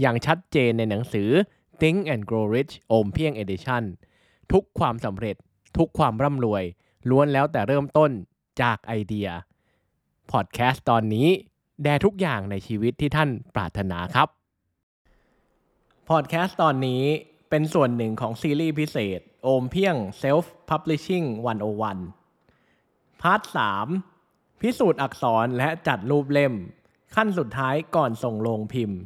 อย่างชัดเจนในหนังสือ Think and Grow Rich โอมเพียง Edition ทุกความสำเร็จ ทุกความร่ำรวย ล้วนแล้วแต่เริ่มต้นจากไอเดีย พอดแคสต์ตอนนี้ แด่ทุกอย่างในชีวิตที่ท่านปรารถนาครับ พอดแคสต์ตอนนี้เป็นส่วนหนึ่งของซีรีส์พิเศษ โอมเพียง Self Publishing 101 Part 3 พิสูจน์อักษรและจัดรูปเล่ม ขั้นสุดท้ายก่อนส่งโรงพิมพ์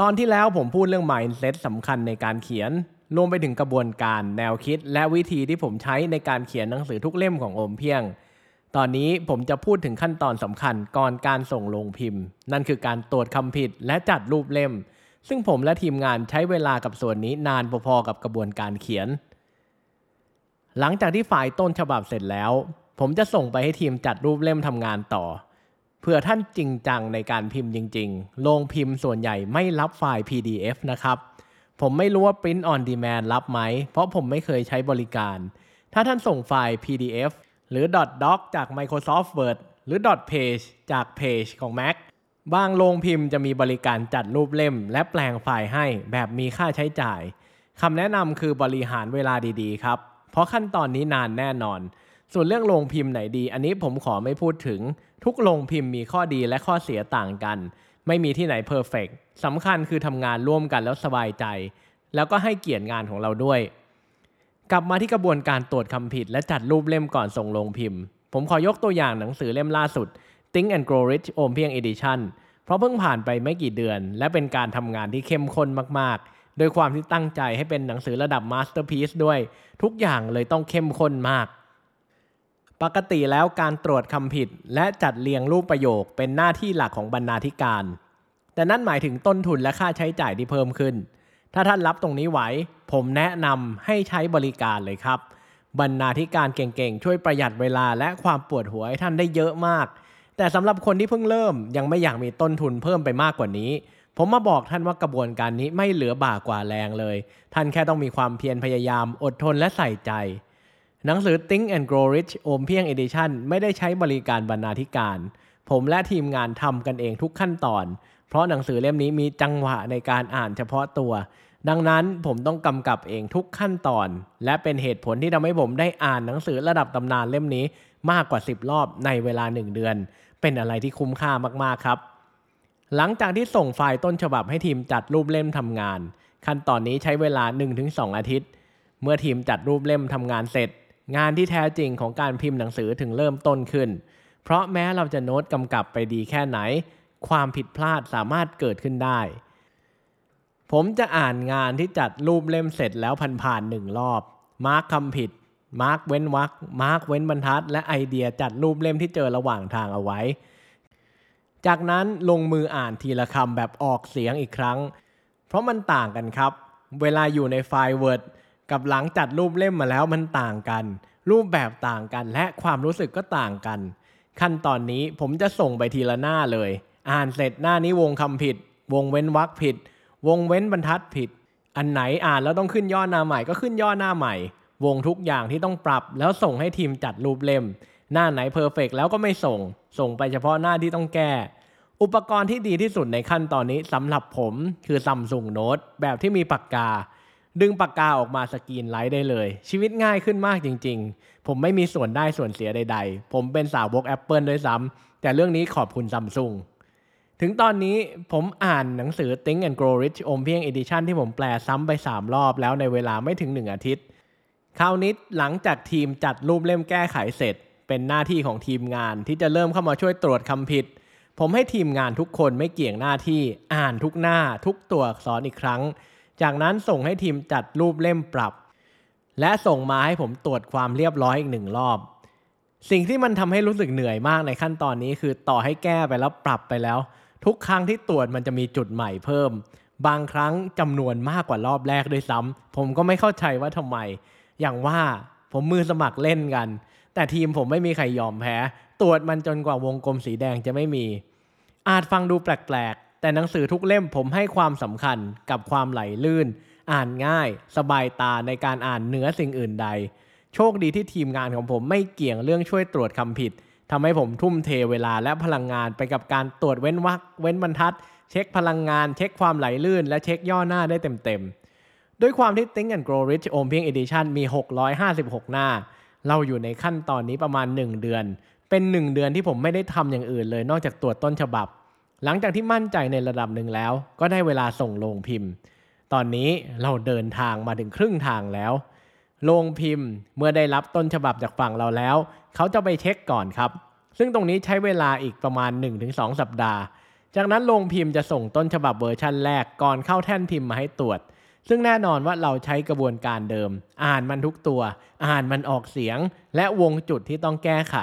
ตอนที่แล้วผมพูดเรื่อง mindset สำคัญในการเขียน รวมไปถึงกระบวนการแนวคิด และวิธีที่ผมใช้ในการเขียนหนังสือทุกเล่มของโอมเพียง ตอนนี้ผมจะพูดถึงขั้นตอนสำคัญก่อนการส่งโรงพิมพ์ นั่นคือการตรวจคำผิดและจัดรูปเล่ม ซึ่งผมและทีมงานใช้เวลากับส่วนนี้นานพอๆกับกระบวนการเขียน หลังจากที่ฝ่ายต้นฉบับเสร็จแล้ว ผมจะส่งไปให้ทีมจัดรูปเล่มทำงานต่อ เพื่อท่านจริงจังในการพิมพ์จริงๆ โรงพิมพ์ส่วนใหญ่ไม่รับไฟล์ PDF นะครับ ผมไม่รู้ว่า Print on Demand รับไหม เพราะผมไม่เคยใช้บริการ ถ้าท่านส่งไฟล์ PDF หรือ .doc จาก Microsoft Word หรือ .page จาก Page ของ Mac บางโรงพิมพ์จะมีบริการจัดรูปเล่ม และแปลงไฟล์ให้แบบมีค่าใช้จ่ายคำแนะนำคือบริหารเวลาดีๆ ครับ เพราะขั้นตอนนี้นานแน่นอน ส่วนเรื่องโรงพิมพ์ไหนดี อันนี้ผมขอไม่พูดถึง ทุกโรงพิมพ์มีข้อดีและข้อเสียต่างกัน ไม่มีที่ไหนเพอร์เฟกสำคัญคือทำงานร่วมกันแล้วสบายใจ แล้วก็ให้เกียรติงานของเราด้วย กลับมาที่กระบวนการตรวจคำผิด และจัดรูปเล่มก่อนส่งลงพิมพ์ ผมขอยกตัวอย่างหนังสือเล่มล่าสุด Think and Grow Rich โอมเพียง Edition เพราะเพิ่งผ่านไปไม่กี่เดือน และเป็นการทำงานที่เข้มข้นมากๆ โดยความที่ตั้งใจให้เป็นหนังสือระดับ masterpiece ด้วย ทุกอย่างเลยต้องเข้มข้นมาก ปกติแล้วการตรวจคำผิดและจัดเรียงรูปประโยคเป็นหน้าที่หลักของบรรณาธิการ แต่นั่นหมายถึงต้นทุนและค่าใช้จ่ายที่เพิ่มขึ้น ถ้าท่านรับตรงนี้ไหว ผมแนะนำให้ใช้บริการเลยครับ บรรณาธิการเก่งๆ ช่วยประหยัดเวลาและความปวดหัวให้ท่านได้เยอะมาก แต่สำหรับคนที่เพิ่งเริ่มยังไม่อยากมีต้นทุนเพิ่มไปมากกว่านี้ ผมมาบอกท่านว่ากระบวนการนี้ไม่เหลือบ่ากว่าแรงเลย ท่านแค่ต้องมีความเพียรพยายามอดทนและใส่ใจ หนังสือ Think and Grow Rich โอมเพียง Edition ไม่ได้ใช้บริการบรรณาธิการ ผมและทีมงานทำกันเองทุกขั้นตอน เพราะหนังสือเล่มนี้มีจังหวะในการอ่านเฉพาะตัว ดังนั้นผมต้องกำกับเองทุกขั้นตอน และเป็นเหตุผลที่ทำให้ผมได้อ่านหนังสือระดับตำนานเล่มนี้มากกว่า 10 รอบในเวลา 1 เดือน เป็นอะไรที่คุ้มค่ามากๆครับ หลังจากที่ส่งไฟล์ต้นฉบับให้ทีมจัดรูปเล่มทำงาน ขั้นตอนนี้ใช้เวลา 1-2 อาทิตย์ เมื่อทีมจัดรูปเล่มทำงานเสร็จ งานที่แท้จริงของการพิมพ์หนังสือถึงเริ่มต้นขึ้น เพราะแม้เราจะโน้ตกำกับไปดีแค่ไหน ความผิดพลาดสามารถเกิดขึ้นได้ ผมจะอ่านงานที่จัดรูปเล่มเสร็จแล้วผ่านๆหนึ่งรอบ mark คำผิด mark เว้นวรรค mark เว้นบรรทัด และไอเดียจัดรูปเล่มที่เจอระหว่างทางเอาไว้ จากนั้นลงมืออ่านทีละคำแบบออกเสียงอีกครั้ง เพราะมันต่างกันครับ เวลาอยู่ในไฟล์ Word กับหลังจัดรูปเล่มมาแล้วมันต่างกัน รูปแบบต่างกันและความรู้สึกก็ต่างกัน ขั้นตอนนี้ผมจะส่งไปทีละหน้าเลย อ่านเสร็จหน้านี้วงคำผิด วงเว้นวรรคผิด วงเว้นบรรทัดผิด อันไหนอ่านแล้วต้องขึ้นย่อหน้าใหม่ก็ขึ้นย่อหน้าใหม่ วงทุกอย่างที่ต้องปรับ แล้วส่งให้ทีมจัดรูปเล่ม หน้าไหน perfect แล้วก็ไม่ส่ง ส่งไปเฉพาะหน้าที่ต้องแก้อุปกรณ์ที่ดีที่สุดในขั้นตอนนี้สำหรับผมคือ Samsung Note แบบที่มีปากกา ดึงปากกาออกมา screen write ได้เลย ชีวิตง่ายขึ้นมากจริง ๆ ผมไม่มีส่วนได้ส่วนเสียใด ๆ ผมเป็นสาวก Apple ด้วยซ้ำแต่เรื่องนี้ขอบคุณซัมซุงถึงตอนนี้ผมอ่านหนังสือ Think and Grow Rich อมเพียง Edition ที่ผมแปลซ้ำไป 3 รอบแล้วในเวลาไม่ถึง 1 อาทิตย์ คราวนี้หลังจากทีมจัดรูปเล่มแก้ไขเสร็จ เป็นหน้าที่ของทีมงานที่จะเริ่มเข้ามาช่วยตรวจคำผิด ผมให้ทีมงานทุกคนไม่เกี่ยงหน้าที่อ่านทุกหน้าทุกตัวอักษรอีกครั้ง จากนั้นส่งให้ทีมจัดรูปเล่มปรับ และส่งมาให้ผมตรวจความเรียบร้อยอีกหนึ่งรอบ สิ่งที่มันทำให้รู้สึกเหนื่อยมากในขั้นตอนนี้คือต่อให้แก้ไปแล้วปรับไปแล้ว ทุกครั้งที่ตรวจมันจะมีจุดใหม่เพิ่ม บางครั้งจำนวนมากกว่ารอบแรกด้วยซ้ำผมก็ไม่เข้าใจว่าทำไม อย่างว่าผมมือสมัครเล่นกัน แต่ทีมผมไม่มีใครยอมแพ้ ตรวจมันจนกว่าวงกลมสีแดงจะไม่มี อาจฟังดูแปลก แต่หนังสือทุกเล่มผมให้ความสำคัญกับความไหลลื่น อ่านง่าย สบายตาในการอ่านเหนือสิ่งอื่นใด โชคดีที่ทีมงานของผมไม่เกี่ยงเรื่องช่วยตรวจคำผิดทำให้ผมทุ่มเทเวลาและพลังงานไปกับการตรวจเว้นวรรคเว้นบรรทัด เช็คพลังงาน เช็คความไหลลื่น และเช็คย่อหน้าได้เต็มๆ ด้วยความที่ Think and Grow Rich อมเพียง Edition มี 656 หน้า เราอยู่ในขั้นตอนนี้ประมาณ 1 เดือน เป็น 1 เดือนที่ผมไม่ได้ทำอย่างอื่นเลยนอกจากตรวจต้นฉบับ หลังจากที่มั่นใจในระดับหนึ่งแล้ว ก็ได้เวลาส่งโรงพิมพ์ ตอนนี้เราเดินทางมาถึงครึ่งทางแล้วโรงพิมพ์เมื่อได้รับต้นฉบับจากฝั่งเราแล้ว เขาจะไปเช็คก่อนครับ ซึ่งตรงนี้ใช้เวลาอีกประมาณ 1-2 สัปดาห์ จากนั้นโรงพิมพ์จะส่งต้นฉบับเวอร์ชันแรกก่อนเข้าแท่นพิมพ์มาให้ตรวจ ซึ่งแน่นอนว่าเราใช้กระบวนการเดิม อ่านมันทุกตัว อ่านมันออกเสียง และวงจุดที่ต้องแก้ไข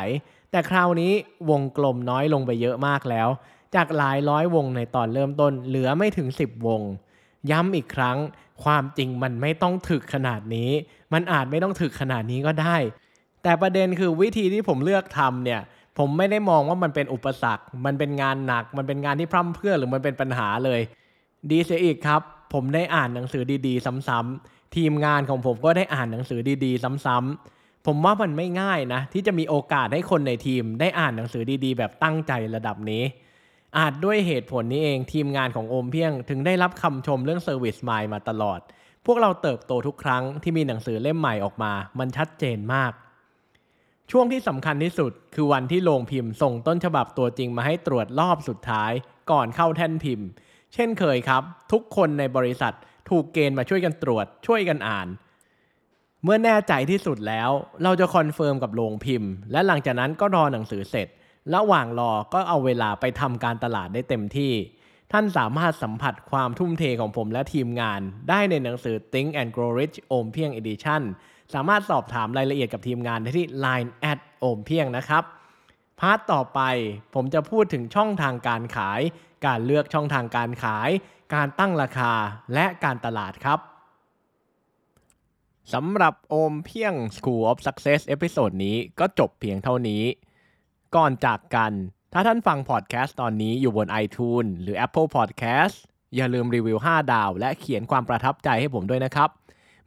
แต่คราวนี้วงกลมน้อยลงไปเยอะมากแล้ว จากหลายร้อยวงในตอนเริ่มต้นเหลือไม่ถึง 10 วง ย้ำอีกครั้ง ความจริงมันไม่ต้องถึกขนาดนี้ มันอาจไม่ต้องถึกขนาดนี้ก็ได้ แต่ประเด็นคือวิธีที่ผมเลือกทำเนี่ยผมไม่ได้มองว่ามันเป็นอุปสรรค มันเป็นงานหนัก มันเป็นงานที่พร่ำเพื่อหรือมันเป็นปัญหาเลย ดีเสียอีกครับ ผมได้อ่านหนังสือดีๆ ซ้ำๆทีมงานของผมก็ได้อ่านหนังสือดีๆ ซ้ำๆผมว่ามันไม่ง่ายนะ ที่จะมีโอกาสให้คนในทีมได้อ่านหนังสือดีๆ แบบตั้งใจระดับนี้ อาจด้วยเหตุผลนี้เองทีมงานของโอมเพียง ถึงได้รับคำชมเรื่อง Service Mind มาตลอด พวกเราเติบโตทุกครั้งที่มีหนังสือเล่มใหม่ออกมา มันชัดเจนมาก ช่วงที่สำคัญที่สุด คือวันที่โรงพิมพ์ส่งต้นฉบับตัวจริงมาให้ตรวจรอบสุดท้าย ก่อนเข้าแท่นพิมพ์ เช่นเคยครับ ทุกคนในบริษัทถูกเกณฑ์มาช่วยกันตรวจ ช่วยกันอ่าน เมื่อแน่ใจที่สุดแล้ว เราจะ confirm กับโรงพิมพ์ และหลังจากนั้นก็รอหนังสือเสร็จ ระหว่างรอก็เอาเวลาไปทำการตลาดได้เต็มที่ ท่านสามารถสัมผัสความทุ่มเทของผมและทีมงาน ได้ในหนังสือ Think and Grow Rich โอมเพียง Edition สามารถสอบถามรายละเอียดกับทีมงานได้ที่ Line at โอมเพียงนะครับ part ต่อไปผมจะพูดถึงช่องทางการขาย การเลือกช่องทางการขาย การตั้งราคาและการตลาดครับสำหรับโอมเพียง School of Success episode นี้ก็จบเพียงเท่านี้ ก่อนจากกัน ถ้าท่านฟังพอดแคสต์ตอนนี้อยู่บน iTunes หรือ Apple Podcast อย่าลืมรีวิว 5 ดาว และเขียนความประทับใจให้ผมด้วยนะครับ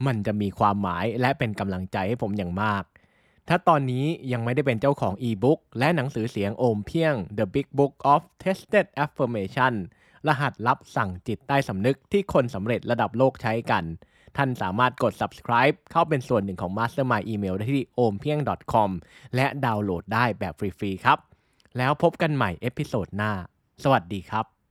มันจะมีความหมายและเป็นกำลังใจให้ผมอย่างมาก ถ้าตอนนี้ยังไม่ได้เป็นเจ้าของอีบุ๊กและหนังสือเสียงโอมเพียง The Big Book of Tested Affirmation รหัสลับสั่งจิตใต้สำนึกที่คนสำเร็จระดับโลกใช้กัน ท่านสามารถกด subscribe เข้าเป็นส่วนหนึ่งของ Mastermind Email ได้ที่ ompieng.com และดาวน์โหลดได้แบบฟรีๆครับ แล้วพบกันใหม่ episode หน้า สวัสดีครับ